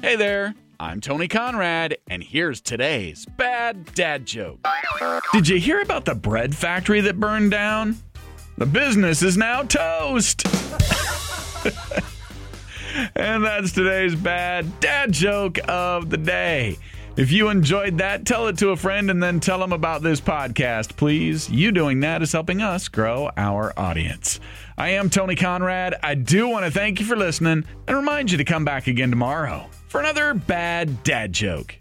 Hey there, I'm Tony Conrad, and here's today's bad dad joke. Did you hear about the bread factory that burned down? The business is now toast. and that's today's bad dad joke of the day. If you enjoyed that, tell it to a friend and then tell them about this podcast, please. You doing that is helping us grow our audience. I am Tony Conrad. I do want to thank you for listening and remind you to come back again tomorrow for another bad dad joke.